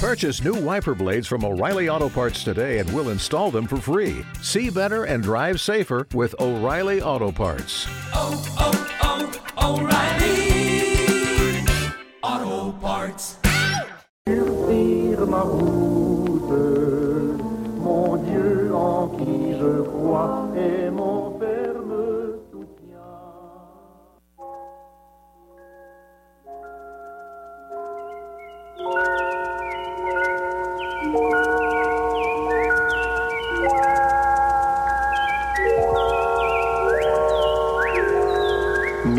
Purchase new wiper blades from O'Reilly Auto Parts today and we'll install them for free. See better and drive safer with O'Reilly Auto Parts. oh, oh, oh, O'Reilly Auto Parts. Sur ma route, mon Dieu en qui je crois est mon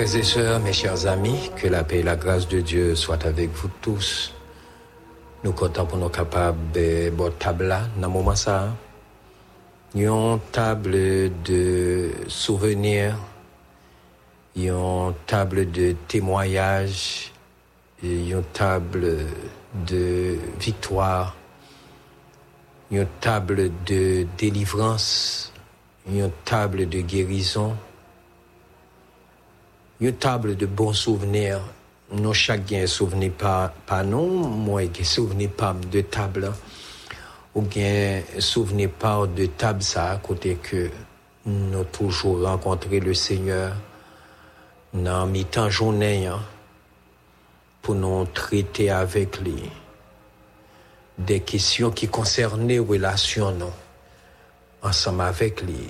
Mes chers amis, que la paix et la grâce de Dieu soient avec vous tous. Nous comptons pour nous capables de table là, dans le moment ça. Une table de souvenirs, une table de témoignages, une table de victoire, une table de délivrance, une table de guérison, une table de bons souvenirs. Nous chacun souvenir pas pas non, moi qui souvenir pas de table ou bien souvenir pas de table ça à côté que nous toujours rencontré le Seigneur dans mi-temps journée hein, pour nous traiter avec lui. Des questions qui concernaient relations ensemble avec lui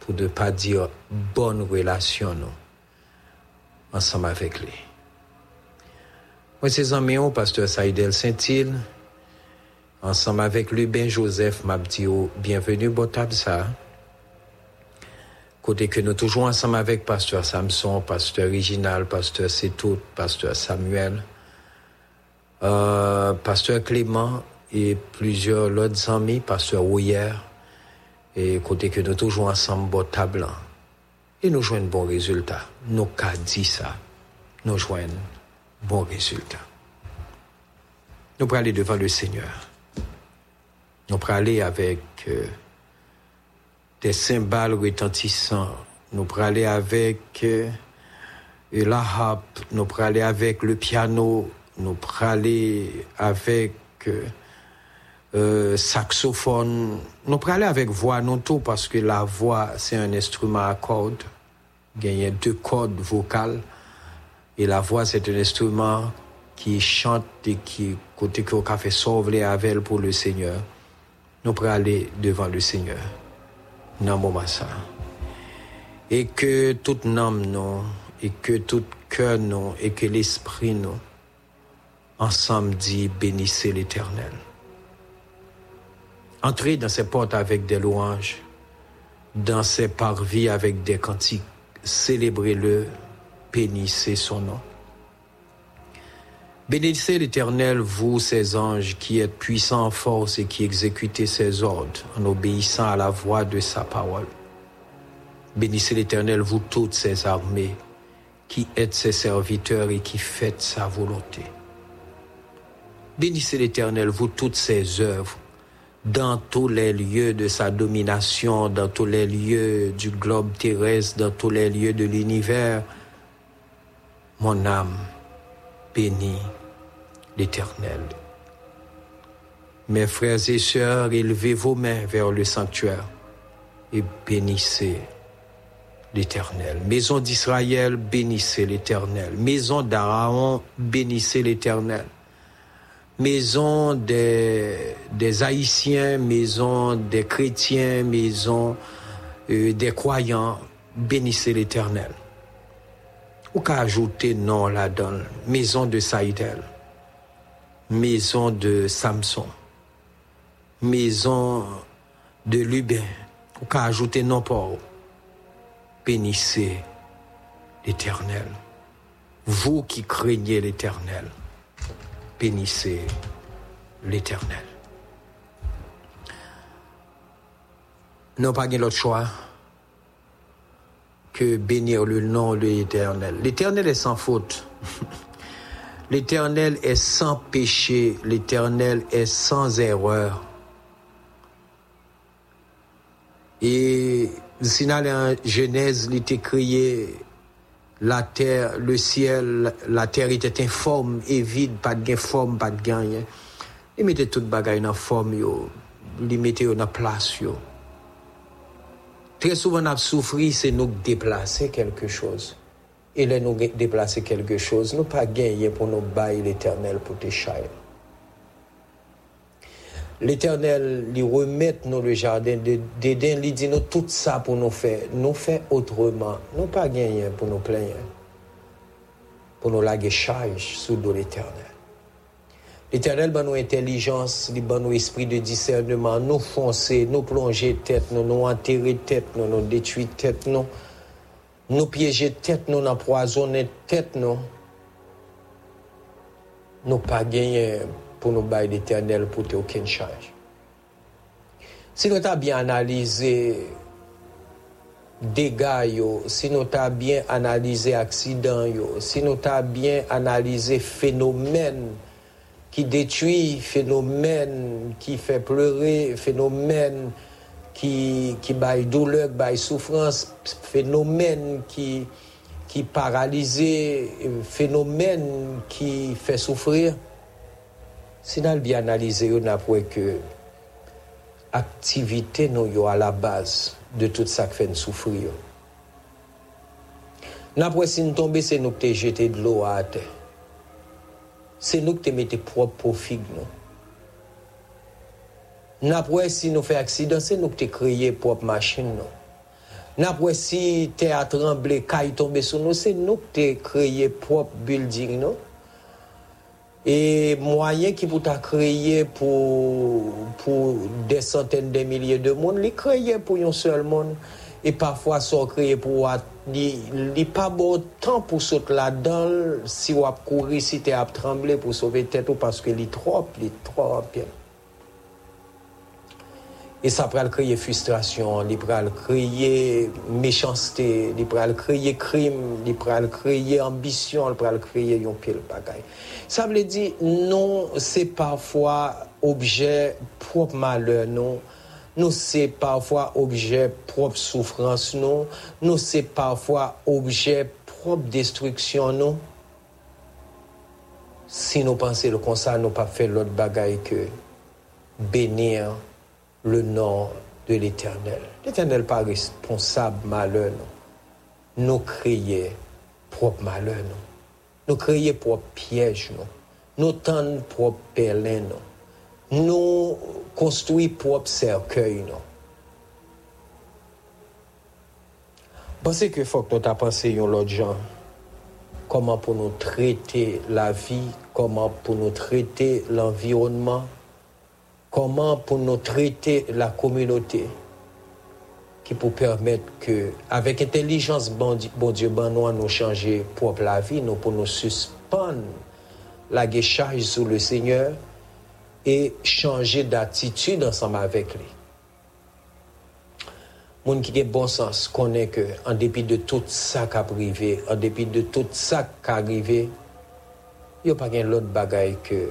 pour ne pas dire bonne relation non ensemble avec lui. Moi, c'est amis, au pasteur Saïdel Saint-Il, ensemble avec lui, Ben Joseph, m'a dit, oh, bienvenue, bon table ça. Côté que nous toujours ensemble avec pasteur Samson, pasteur Original, pasteur Setout, pasteur Samuel, euh, pasteur Clément et plusieurs autres amis, pasteur Ouyer, et côté que nous toujours ensemble, bon table là et nous jouons bon résultat. Nous qu'a dit ça, nous jouons bon résultat. Nous pourrons aller devant le Seigneur. Nous pourrons aller avec euh, des cymbales retentissants. Nous pourrons aller avec euh, la harpe. Nous pourrons aller avec le piano. Nous pourrons aller avec euh, euh, saxophone. Nous pourrons aller avec voix, non tout, parce que la voix, c'est un instrument à cordes. A deux cordes vocales. Et la voix, c'est un instrument qui chante et qui, côté qu'on a fait sauver avec pour le Seigneur. Nous pourrons aller devant le Seigneur. Dans ça. Et que toute âme, non, et que tout cœur, non, et que l'esprit, non, ensemble dit bénissez l'éternel. Entrez dans ses portes avec des louanges, dans ses parvis avec des cantiques, célébrez-le, bénissez son nom. Bénissez l'Éternel, vous, ses anges, qui êtes puissants en force et qui exécutez ses ordres en obéissant à la voix de sa parole. Bénissez l'Éternel, vous toutes ses armées, qui êtes ses serviteurs et qui faites sa volonté. Bénissez l'Éternel, vous toutes ses œuvres, dans tous les lieux de sa domination, dans tous les lieux du globe terrestre, dans tous les lieux de l'univers. Mon âme bénit l'Éternel. Mes frères et sœurs, élevez vos mains vers le sanctuaire et bénissez l'Éternel. Maison d'Israël, bénissez l'Éternel. Maison d'Aaron, bénissez l'Éternel. Maison des, des Haïtiens, maison des chrétiens, maison euh, des croyants, bénissez l'Éternel. Ou qu'à ajouter non là-dedans, maison de Saïdel, maison de Samson, maison de Lubin, ou qu'à ajouter non pas. Bénissez l'Éternel. Vous qui craignez l'Éternel, bénissez l'Éternel. Nous pas l'autre choix que bénir le nom de l'Éternel. L'Éternel est sans faute. L'Éternel est sans péché. L'Éternel est sans erreur. Et si en Genèse, il était créé la terre, le ciel, la terre était informe et vide, pas de forme, pas de gain. Il mettait toute bagaille dans forme, il mettait dans place. Yo. Très souvent, on a souffert, c'est nous déplacer quelque chose. Et là, nous déplacer quelque chose, nous pas gagner pour nous bailler l'éternel pour tes L'Éternel lui remet nous le jardin d'Éden, lui dit nous tout ça pour nous faire. Nous faire autrement. Nous pas gagner pour nous plaindre. Pour nous laguer charge sous l'Éternel. L'Éternel ban nous intelligence, il ban nous esprit de discernement, nous foncer, nous plonger tête, nous nous enterrer tête, nous nous détruire tête, nous nous piéger tête, nous empoisonner tête, nous. Nous pas gagner pour nous bailler l'éternel pour te aucune charge. Si nous avons bien analysé dégâts, si nous avons bien analysé accidents, si nous avons bien analysé phénomènes qui détruit, phénomènes qui fait pleurer, phénomènes qui, qui baille douleur, baille souffrance, phénomènes qui, qui paralysent, phénomènes qui fait souffrir, Si nan bi analize yo nan pou e ke aktivite nou yo a la baz de tout sa kfen soufri yo. Nan pou e si nou tombe se nou te jete dlo a ate. Se nou te mette prop profig nou. Nan pou e si nou fe aksidan se nou te kreye prop machin nou. Nan pou e si te atramble kay tombe sou nou se nou te kreye prop building nou. Et moyen qui vous a créé pour, pour des centaines de milliers de monde, les créé pour un seul monde. Et parfois, sont créé pour il pas bon temps pour sauter là-dedans si vous courir, si tu as tremblé pour sauver tête parce que est trop, est trop bien. Et ça peut créer frustration, créer méchanceté, créer crime, il créer ambition, créer un pile bagaille. Ça veut dire, non, c'est parfois objet propre malheur, non. Nous, c'est parfois objet propre souffrance, non. Nous, c'est parfois objet propre destruction, non. Si nous pensons le ça, nous pas fait l'autre bagaille que bénir le nom de l'Éternel. L'Éternel pas responsable malheur, non. Nous créons propre malheur, non. Nous créons propre piège, non. Nous tendons propre perlin, non. Nous construisons propre cercueil, non. Pensez que faut que nous penser l'autre gens. Comment pour nous traiter la vie, comment pour nous traiter l'environnement, comment pour nous traiter la communauté qui peut permettre que, avec intelligence, bon, Dieu, bon nous, nous changer propre la vie, nous pour nous suspendre la guéchage sur le Seigneur et changer d'attitude ensemble avec lui. Moun qui a bon sens connaît que, en dépit de tout ça qui a privé, en dépit de tout ça qui a arrivé, il n'y a pas l'autre bagaille que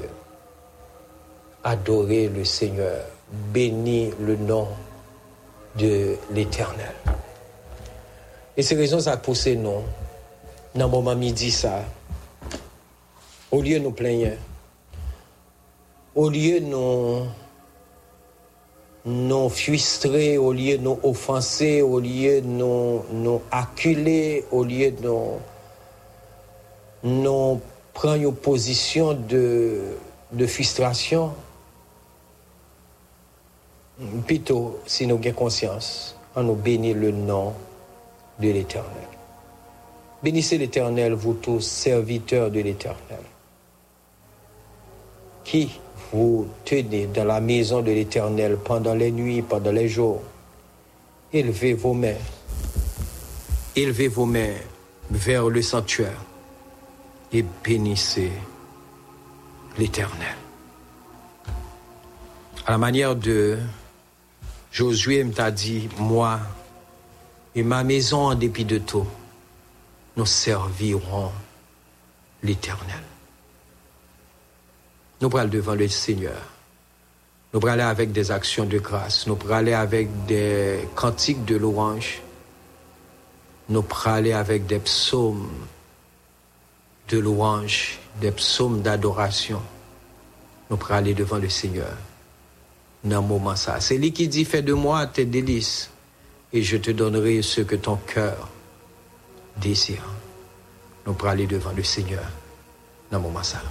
adorer le Seigneur, bénir le nom de l'Éternel. Et c'est raison ça poussé nous, dans le moment midi ça, au lieu de nous plaindre, au lieu de nous nous frustrer, au lieu de nous offenser, au lieu de nous, nous acculer, au lieu de nous, nous prendre une position de, de frustration. Plutôt, si nous avons conscience, on nous bénit le nom de l'Éternel. Bénissez l'Éternel, vous tous, serviteurs de l'Éternel, qui vous tenez dans la maison de l'Éternel pendant les nuits, pendant les jours. Élevez vos mains, élevez vos mains vers le sanctuaire et bénissez l'Éternel. À la manière de Josué m'a dit, moi et ma maison en dépit de tout, nous servirons l'Éternel. Nous aller devant le Seigneur. Nous aller avec des actions de grâce. Nous aller avec des cantiques de louange. Nous aller avec des psaumes de louange, des psaumes d'adoration. Nous aller devant le Seigneur C'est lui qui dit, fais de moi tes délices et je te donnerai ce que ton cœur désire. Nous aller devant le Seigneur dans ça.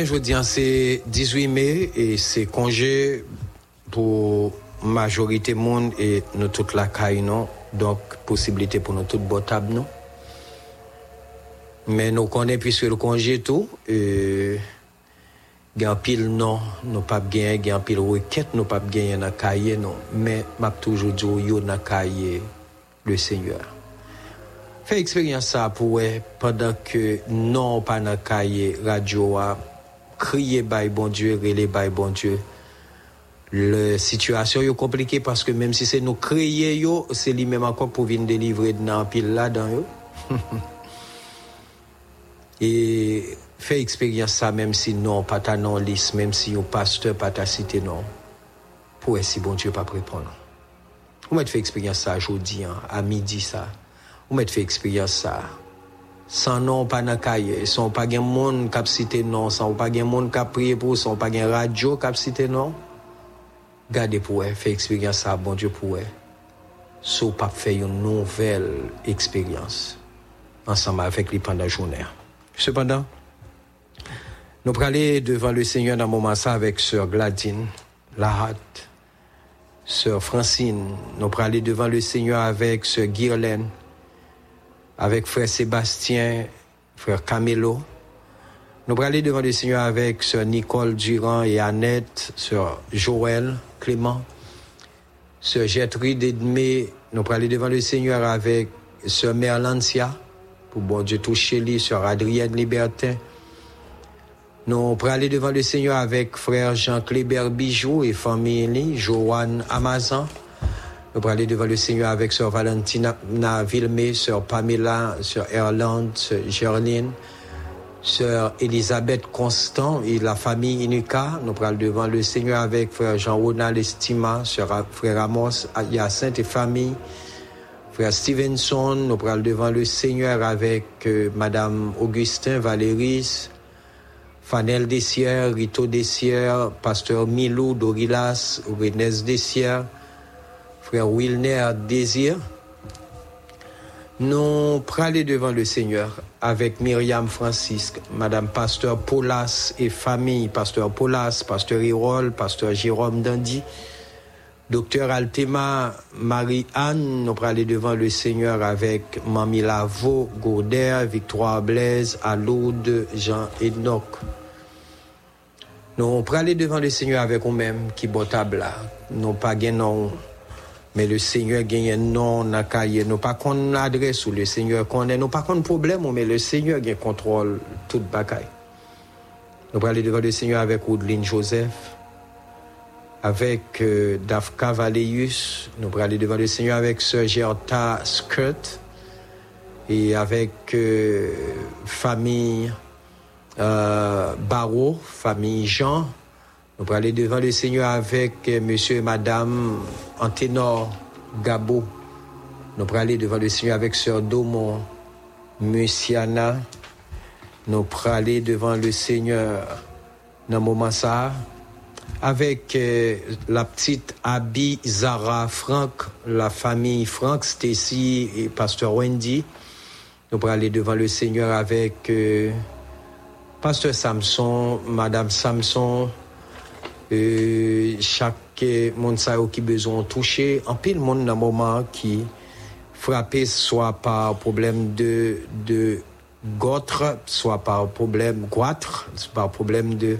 Moi, je je veux dire, c'est 18 mai et c'est congé pour majorité monde et nous toute la caille, non? Donc, possibilité pour nous toute botable, non? Mais nous connaissons, puisque le congé tout, euh, gen pile non, nous pas gagner, gen pile requête, nous pas gagner dans cahier, non? Mais m'a toujours dit, cahier le Seigneur. Fais expérience ça pour pendant que non pas dans cahier radio a crier by bon Dieu, relé by bon Dieu. La situation est compliquée parce que même si c'est nous créer yo, c'est lui même encore pour venir délivrer dans pile là dedans yo. Et fait expérience ça même si non pas ta non liste, même si un pasteur pas ta cité non. Pour si bon Dieu pas répondre. Vous m'avez fait expérience ça aujourd'hui, hein, à midi ça. Vous m'avez fait expérience ça. Sans nom pas dans cahier, sans pas gen monde cap cité non, sans pas gen monde cap prier pour, sans pas gen radio cap cité non. Gardez pour elle, fait expérience ça, bon Dieu pour elle. So pas faire une nouvelle expérience ensemble avec lui pendant la journée. Cependant, nous allons aller devant le Seigneur dans un moment ça avec sœur Gladine, Lahat, sœur Francine. Nous allons aller devant le Seigneur avec sœur Guirlaine, avec frère Sébastien, frère Camelo. Nous allons aller devant le Seigneur avec sœur Nicole Durand et Annette, sœur Joël, Clément, sœur Gertrude Edmé. Nous allons aller devant le Seigneur avec sœur Merlancia, pour bon Dieu toucher lui, sœur Adrienne Libertin. Nous allons aller devant le Seigneur avec frère Jean-Clébert Bijou et famille, Joanne Amazon. Nous allons devant le Seigneur avec sœur Valentina Villemé, sœur Pamela, sœur Erland, sœur Gerline, sœur Elisabeth Constant et la famille Inuka. Nous allons devant le Seigneur avec frère Jean-Ronald Estima, sœur frère Amos, Hyacinthe et famille. Frère Stevenson, nous allons devant le Seigneur avec euh, Madame Augustin Valéris, Fanel Dessière, Rito Dessière, Pasteur Milou Dorilas, René Dessière, Frère Wilner Désir. Nous aller devant le Seigneur avec Myriam Francisque, Madame Pasteur Paulas et famille, Pasteur Paulas, Pasteur Hirol, Pasteur Jérôme Dandy, Docteur Altema Marie-Anne, nous aller devant le Seigneur avec Mamie Lavo, Gourder, Victoire Blaise, Aloude, Jean Enoch. Nous aller devant le Seigneur avec nous-mêmes qui botable là. Nous pas non Mais le Seigneur gagne un nom dans cahier. Nous pas qu'on adresse ou le Seigneur connaît. Nous pas qu'on problème, mais le Seigneur gagne contrôle toute bagaille. Nous aller devant le Seigneur avec Oudline Joseph, avec euh, Dafka Valéus. Nous aller devant le Seigneur avec Sœur Gerta Skirt et avec euh, famille euh, Barreau, famille Jean. Nous aller devant le Seigneur avec euh, monsieur et madame Anténor Gabo. Nous aller devant le Seigneur avec Sœur Domon Musiana. Nous aller devant le Seigneur dans moment ça avec euh, la petite Abby Zara Franck, la famille Franck, Stacy et Pasteur Wendy. Nous aller devant le Seigneur avec euh, Pasteur Samson, Madame Samson, euh, chaque monde ça qui besoin toucher, en pile monde dans moment qui frappé soit par problème de de gotre, soit par problème goitre, soit par problème de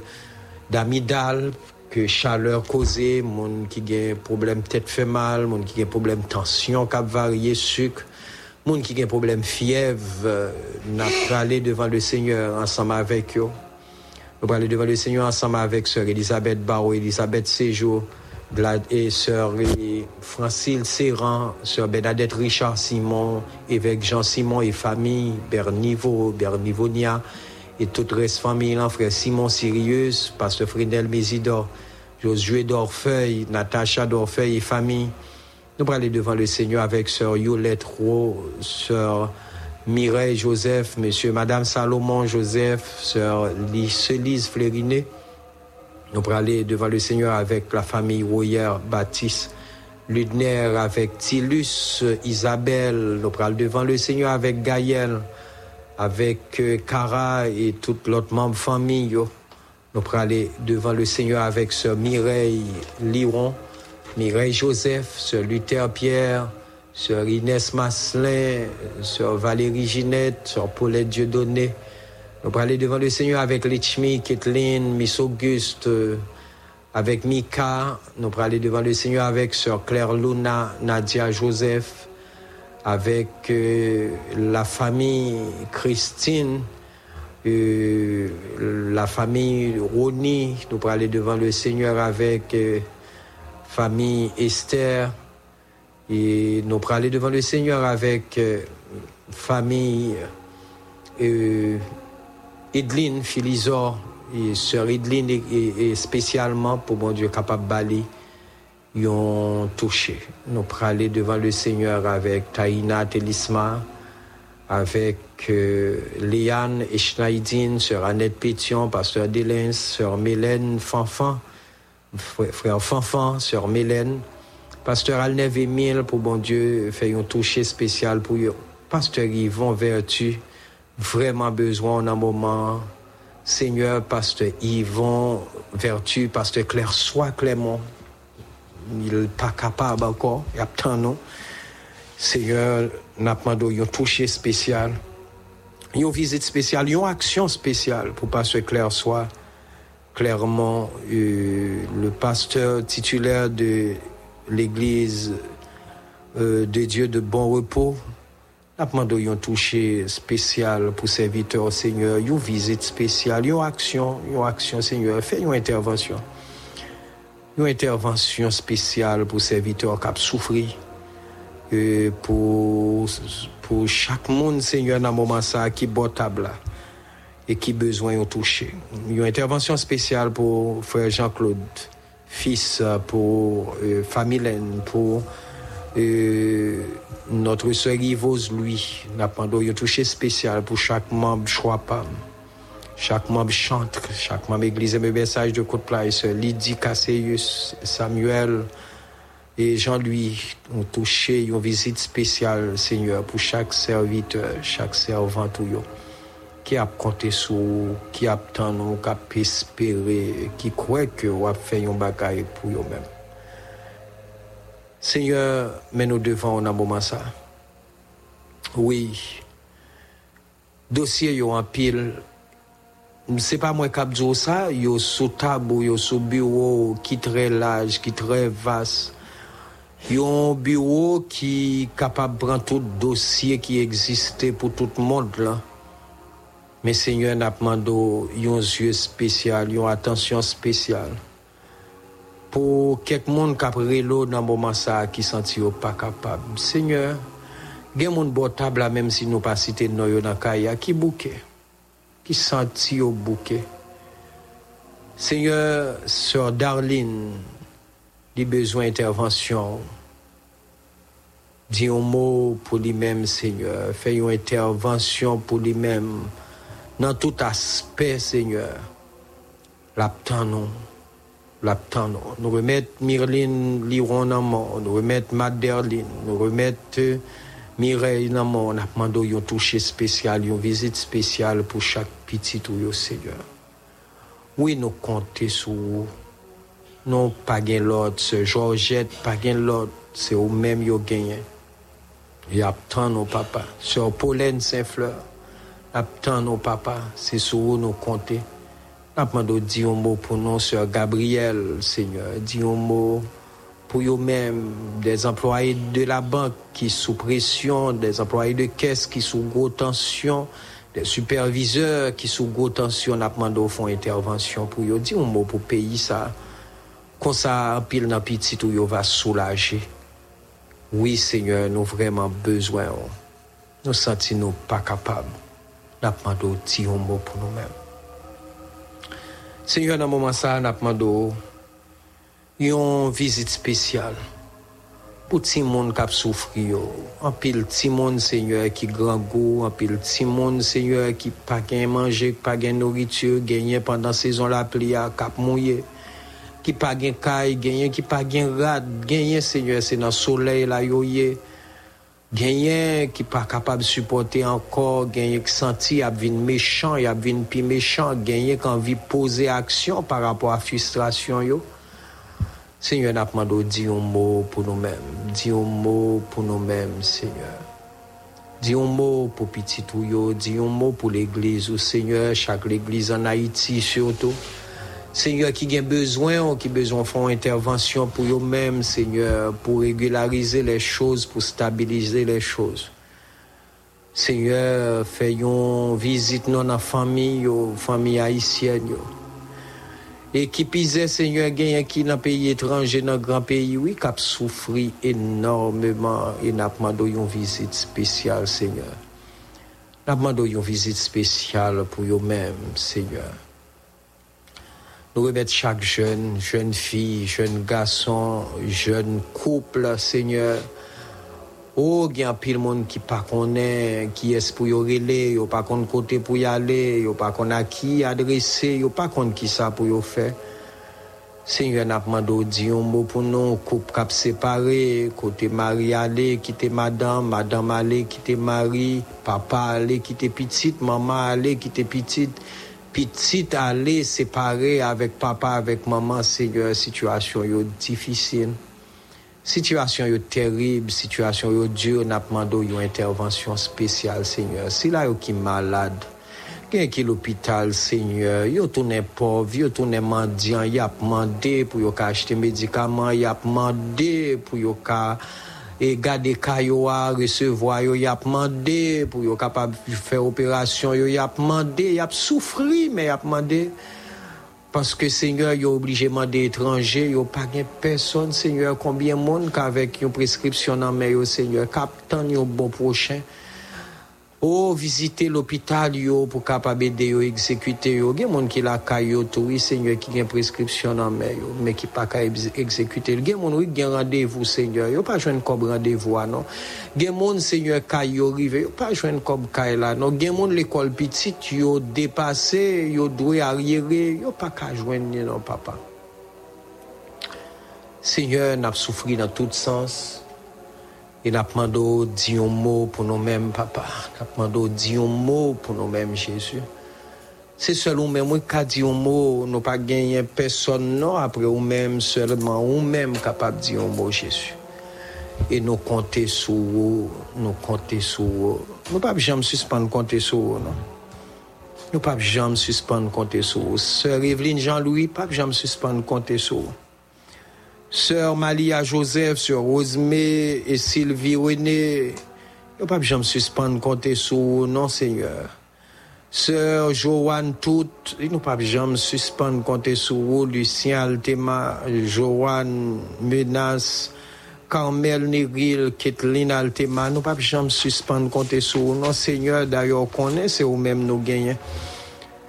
d'amidale, que chaleur causée, monde qui a problème tête fait mal, monde qui a problème tension qui varié, sucre, monde qui a problème fièvre, euh, n'a pas aller devant le Seigneur ensemble avec eux. Nous allons aller devant le Seigneur ensemble avec sœur Elisabeth Barreau, Elisabeth Séjour, et sœur Francine Serran, sœur Bernadette Richard Simon, évêque Jean Simon et famille, Bernivo, Bernivonia, et toute reste famille, frère Simon Sirius, pasteur Fridel Mésidor, Josué d'Orfeuille, Natacha d'Orfeuille et famille. Nous allons aller devant le Seigneur avec sœur Yolette Rowe, sœur Mireille Joseph, monsieur, madame Salomon Joseph, sœur Lise Flériné. Nous allons devant le Seigneur avec la famille Royer Baptiste. Ludner avec Tilus, Isabelle. Nous allons devant le Seigneur avec Gaël, avec euh, Cara et tout l'autre membre famille. Nous allons devant le Seigneur avec sœur Mireille Liron, Mireille Joseph, sœur Luther Pierre, sœur Inès Masselin, sœur Valérie Ginette, sœur Paulette Dieudonné. Nous aller devant le Seigneur avec Litchmi, Kathleen, Miss Auguste, euh, avec Mika. Nous aller devant le Seigneur avec sœur Claire Luna, Nadia Joseph, avec euh, la famille Christine, euh, la famille Roni. Nous aller devant le Seigneur avec euh, famille Esther. Et nous allons aller devant le Seigneur avec euh, famille euh, Edline Philizor et sœur Edline et, spécialement pour mon Dieu capable Bali ils ont touché. Nous allons aller devant le Seigneur avec Taïna Telisma, avec euh, Léane et sœur Annette Pétion, pasteur Délens, sœur Mélène Fanfan, frère Fanfan, sœur Mélène, pasteur Alnev Emile, pour bon Dieu, fait un toucher spécial pour eux. Pasteur Yvon Vertu, vraiment besoin en un moment. Seigneur, pasteur Yvon Vertu, pasteur Claire, sois Clément, il n'est pas capable encore, il y a tant non? Seigneur, n'a demandé un toucher spécial, une visite spéciale, une action spéciale pour pasteur Claire soit clairement euh, le pasteur titulaire de l'église euh, de Dieu de bon repos. N'a demandé un toucher spécial pour serviteur au Seigneur, une visite spéciale, une action, action Seigneur, fais une intervention. Une intervention spéciale pour serviteurs qui ont souffert, euh, pour, chaque monde, Seigneur, dans moment qui est table et qui besoin de toucher. Une intervention spéciale pour frère Jean-Claude, fils, pour euh, Familène, pour euh, notre sœur Yvose, lui, n'a pas un toucher spécial pour chaque membre choix pas. Chaque membre chante, chaque membre église mes messages de Côte Place, Lydie Casseus, Samuel et Jean-Louis ont touché une visite spéciale, Seigneur, pour chaque serviteur, chaque servante qui a compté sur, qui a tant nous, qui a espéré, qui croit que vous avez fait un bagage pour eux-mêmes. Seigneur, mais nous devons en un moment ça. Oui, dossier yo en pile c'est pas moi qui dis ça, yo sous table, yo sous bureau, qui très large, qui très vaste. Yon bureau qui capable de prendre tout dossier qui existait pour tout le monde Mais Seigneur n'a demandé yon yeux spécial, yon attention spéciale. Pour quelqu'un monde qui a pris l'eau dans le moment qui senti yo pas capable. Seigneur, gen moun bon table là même si nous pas cité dans kaya qui bouquet. Qui senti yo bouquet. Seigneur, sœur Darlene, il besoin d'intervention. Dis un mot pour lui-même, Seigneur. Fais une intervention pour lui-même. Dans tout aspect, Seigneur. L'aptan nous. Nous. Nous remettre Myrline Liron dans mon. Nous remettre Maderline. Nous remettre Mireille mon. On a demandé un toucher spécial, une visite spéciale pour chaque petit ou Seigneur. Oui, nous comptons sur vous. Non, pas gain l'autre. Ce Georgette, pas gain l'autre. C'est au même yo gagné. Nos papa. Sur Pauline Saint-Fleur. Y a tant nos papa. C'est sur compter. N'a demandé dire un mot pour nous, Sœur Gabriel, Seigneur. Dis un mot pour eux-mêmes, des employés de la banque qui sous pression, des employés de caisse qui sous tension, des superviseurs qui sous gros tension, au fond intervention pour eux. Un mot pour pays ça. Comme ça, pile dans petit tout, yo va soulager. Oui, Seigneur, nous vraiment besoin. Nous sentons nous pas capables. Demandons dire un mot pour nous-mêmes. Seigneur, dans le moment ça, nous demandons une visite spéciale pour tout le monde qui yo. En pile, tout le monde, Seigneur, qui grand goût. En pile, tout le monde, Seigneur, qui pas gain manger, pas gain nourriture, gagné pendant saison la pluie, cap mouillé qui pas gen caille, gagné qui pas gen rad, gagné Seigneur, c'est dans le soleil là yo yé. Gagné qui pas capable de supporter encore, gagné qui senti a vin méchant, y a vin pi méchant, gagné qui envie poser action par rapport à frustration yo. Seigneur, n'a demandé dis un mot pour nous-mêmes, dis un mot pour nous-mêmes, Seigneur. Dis un mot pour petit ou yo, dis un mot pour l'église, ou Seigneur, chaque l'église en Haïti surtout. Seigneur, qui a besoin, qui a besoin de faire une intervention pour eux-mêmes, Seigneur, pour régulariser les choses, pour stabiliser les choses. Seigneur, fais une visite dans la famille, yo, famille haïtienne. Et qui pisait, Seigneur, qui dans pays étranger, dans grand pays, oui, qui a souffert énormément et n'a demandé une visite spéciale, Seigneur. N'a demandé une visite spéciale pour eux-mêmes, Seigneur. Nous remettons chaque jeune, jeune fille, jeune garçon, jeune couple, Seigneur. Oh, il y a pile monde qui pas connaît, qui est pour y relayer, yo pas connaît côté pour y aller, yo pas connaît à qui adresser, yo pas connaît qui ça pour y faire. Seigneur, n'a demandé dit un mot pour nous, couple cap séparé, côté mari aller, quitter madame, madame aller, quitter mari, papa aller, quitter petite, maman aller, quitter petite, petite aller séparé avec papa, avec maman, Seigneur, situation yo difficile. Situation yo terrible, situation yo dure, n'a demandé une intervention spéciale, Seigneur. Si là yo qui malade, Gen qui l'hôpital, Seigneur, yo tourne pauvre, yo tourne mendiant, y a demandé pour yo acheter médicaments, y a demandé pour yo et garder ka yo a recevoir yo, y a demandé pour yo capable faire opération, yo y a demandé, y a souffri, mais y a demandé parce que Seigneur, yo obligé de demander étranger, yo pas gen personne, Seigneur, combien de monde qu'avec une prescription en main, Seigneur, captant yo bon prochain. Oh, visiter l'hôpital yo pour capable aider yo exécuter yo. Gen moun qui la kay yo tout, oui, Seigneur, qui gen prescription en main yo, mais qui pas ka ex- exécuter. Gen moun oui gen rendez-vous, Seigneur. Yo pas joindre comme rendez-vous ah, non. Gen moun Seigneur kay yo rive, yo pas joindre comme kay là non. Gen moun l'école petite yo dépassé, yo doué arriéré, yo pas ka joindre non papa. Seigneur, n'a souffri dans tout sens. Et n'a demandé dit un mot pour nous-mêmes, papa. N'a demandé dit un mot pour nous-mêmes, Jésus. C'est seulement nous-mêmes qui dit un mot. Nous pas gagné personne, non, après nous-mêmes, seulement nous-mêmes capables de dire un mot, Jésus. Et nous compter sur vous, nous compter sur vous. Nous pas jamais suspendre compter sur vous, non. Nous pas jamais suspendre compter sur vous. Sœur Evelyne Jean-Louis, pas jamais suspendre compter sur vous. Sœur Malia Joseph, Sœur Rosemée et Sylvie René, yo pas jamais suspendre compter sur non Seigneur. Sœur Joanne Tout, nous pas jamais suspendre compter sur vous, Lucien Altema, Joanne Menace, Carmel Néril, Kathleen Altema, nous pas jamais suspendre compter sur vous, non Seigneur, d'ailleurs connaît, c'est vous-même nous gagnons.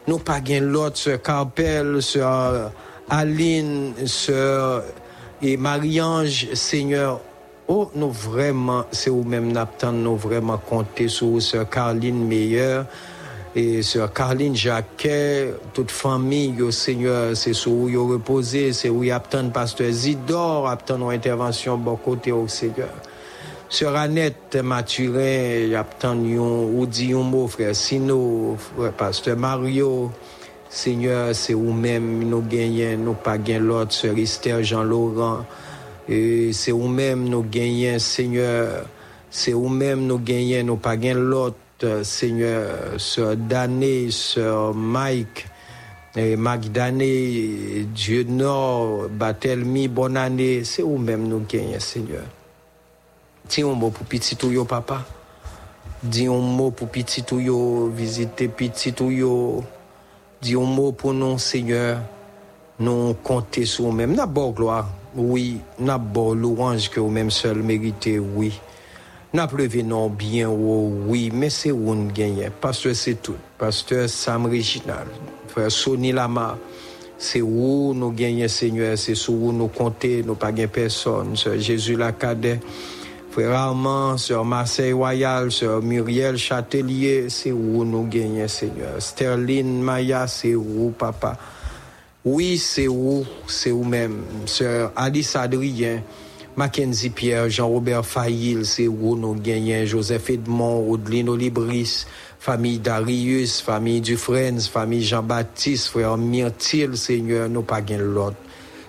Nous pas gagnons l'autre, Sœur Carpel, Sœur Aline, Sœur et Marie-Ange, Seigneur, oh, nous vraiment, c'est vous-même n'attend, nous vraiment compter sur vous, Sœur Caroline Meilleur, et Sœur Caroline Jacquet, toute famille, yo, Seigneur, c'est sur où yo reposé, c'est où attend pasteur Zidore, attend nos interventions bon côté au Seigneur. Sœur Annette Mathurin, attend ou dit yon mot, frère Sino, frère pasteur Mario, Seigneur, c'est vous-même, nous gagnons, nous pas gagnons l'autre, Sœur Esther Jean-Laurent, c'est vous-même, nous gagnons, Seigneur, c'est vous-même, nous gagnons, nous pas gagnons l'autre, Seigneur, Sœur Dané, Sœur Mike, et Magdané, Dieu Nord, Batelmi, bonne année, c'est vous-même, nous gagnons, Seigneur. Dis un mot pour petit papa. Dis un mot pour petit ou yo, visiter petit. Dis un mot pour nous, Seigneur. Nous compter sur vous-même. N'a bon gloire, oui. N'a bon louange que vous-même seul méritez, oui. N'a plevé non bien, oh, oui. Mais c'est où nous gagnons. Pasteur, c'est tout. Pasteur Sam Reginald. Frère Sonny Lama. C'est où nous gagnons, Seigneur. C'est sur où nous compter. Nous pas personne. Jésus la Frère Armand, Sœur Marseille Royal, Sœur Muriel Châtelier, c'est où nous gagnons, Seigneur? Sterling Maya, c'est où, Papa? Oui, c'est où, c'est où même? Sœur Alice Adrien, Mackenzie Pierre, Jean-Robert Fayil, c'est où nous gagnons? Joseph Edmond, Audeline Olibris, famille Darius, famille Dufresne, famille Jean-Baptiste, frère Myrtille, Seigneur, nous gagnons l'autre.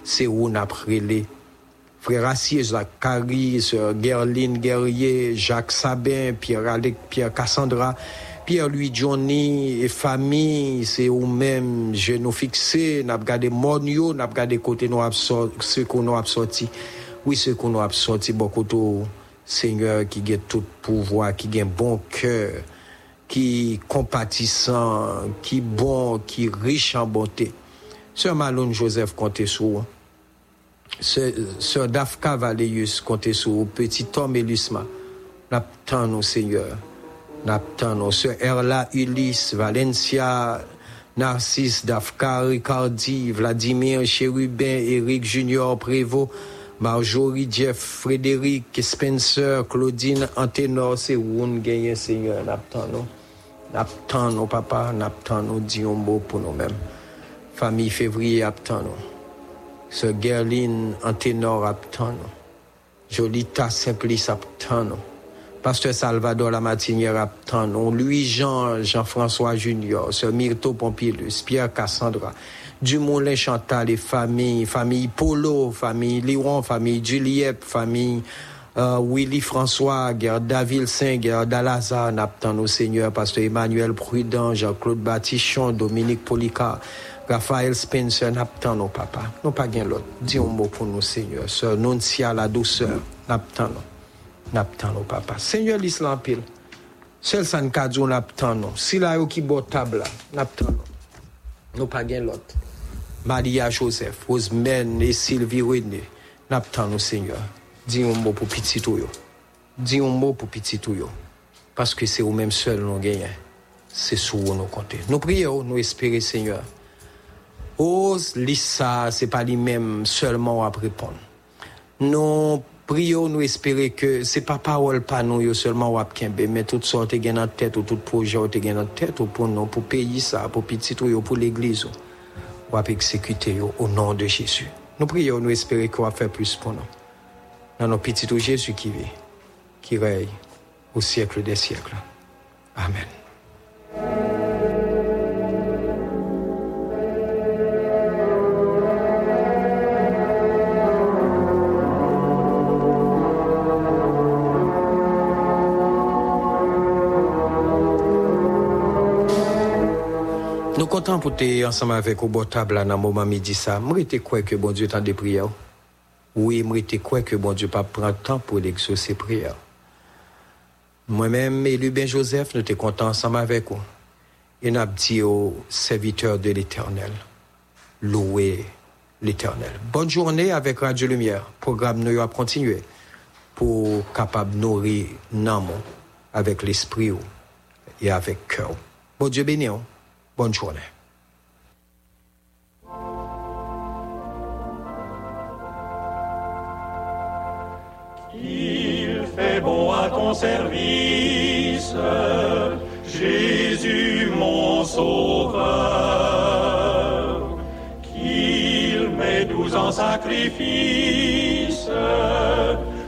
C'est où nous appris Frère Assier, Jacques Carrie, Sœur Gerline Guerrier, Jacques Sabin, Pierre-Alec, Pierre Cassandra, Pierre-Louis Johnny et famille, c'est eux-mêmes, je nous fixé, n'a regardé mon yo, n'a regardé côté nous ce qu'on a sorti. Oui, ce qu'on a sorti, beaucoup de Seigneur qui a tout pouvoir, qui un bon cœur, qui compatissant, qui bon, qui riche en bonté. Sœur Malone Joseph comptez sur. Sœur Dafka Valéus, comptez sur vous. Petit homme Elusma, n'attend nous, Seigneur. N'attend nous. Sœur Erla Ulysse, Valencia, Narcisse, Dafka, Ricardi, Vladimir, Chérubin, Eric Junior, Prévost, Marjorie, Jeff, Frédéric, Spencer, Claudine, Anténor, c'est gagnons, Seigneur. N'attend nous. Papa. N'attend nous, mot pour nous-mêmes. Famille février, attend nous. Sœur Gerline Anténor attend nous. Jolita Simplice nous. Pasteur Salvador Lamatinière nous. Louis-Jean, Jean-François Junior, Sœur Myrto Pompilus, Pierre Cassandra, Dumoulin Chantal et famille, famille Polo, famille Liron, famille Juliette, famille euh, Willy François, David Saint, Dalazar, Naptan au Seigneur, Pasteur Emmanuel Prudent, Jean-Claude Batichon, Dominique Polica, Raphaël Spencer, Naptan au papa. Nous pas gain l'autre. Dis un mot pour nous, Seigneur. Sœur Nuntia, la douceur, Naptan nous. Naptan au papa. Seigneur l'Islam pile. Seul san kadjo naptan nous. Si yo qui bo table là, naptan nous. Nous pas gain l'autre. Maria Joseph, Rosemène et Sylvie René, n'attend nous, Seigneur. Dis un mot pour petit tout. Dis un mot pour petit tout. Parce que c'est vous-même seul nous gagnons. C'est sur nous compter. Nous prions, nous espérons, Seigneur. Oh, Lisa, c'est pas lui-même seulement à répondre. Nous prions, nous espérons que c'est pas parole pas nous seulement à kembe, mais toutes sortes gain en tête ou tout projet ou gain en tête ou pour nous, pour pays ça, pour petit yo, pour l'église. Ou à exécuter au nom de Jésus. Nous prions, nous espérons qu'on va faire plus pour nous. Dans nos petits Jésus qui vit, qui règne au siècle des siècles. Amen. Comptons pour te ensemble avec au bon table dans le moment midi ça. Moi, je crois que bon Dieu t'a des prières. Oui, moi, j'étais quoi que bon Dieu pas prendre temps pour l'exaucer prière. Moi-même, élu Ben Joseph, nous étions contents ensemble avec vous. Et nous avons dit aux serviteurs de l'éternel, louer l'éternel. Bonne journée avec Radio Lumière. Programme nous a continué pour capable nourrir Namo avec l'esprit et avec cœur. Bon Dieu béni. Bonne journée. Il fait bon à ton service, Jésus mon sauveur, qu'il met douze en sacrifice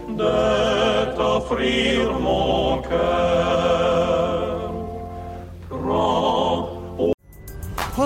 de t'offrir mon cœur.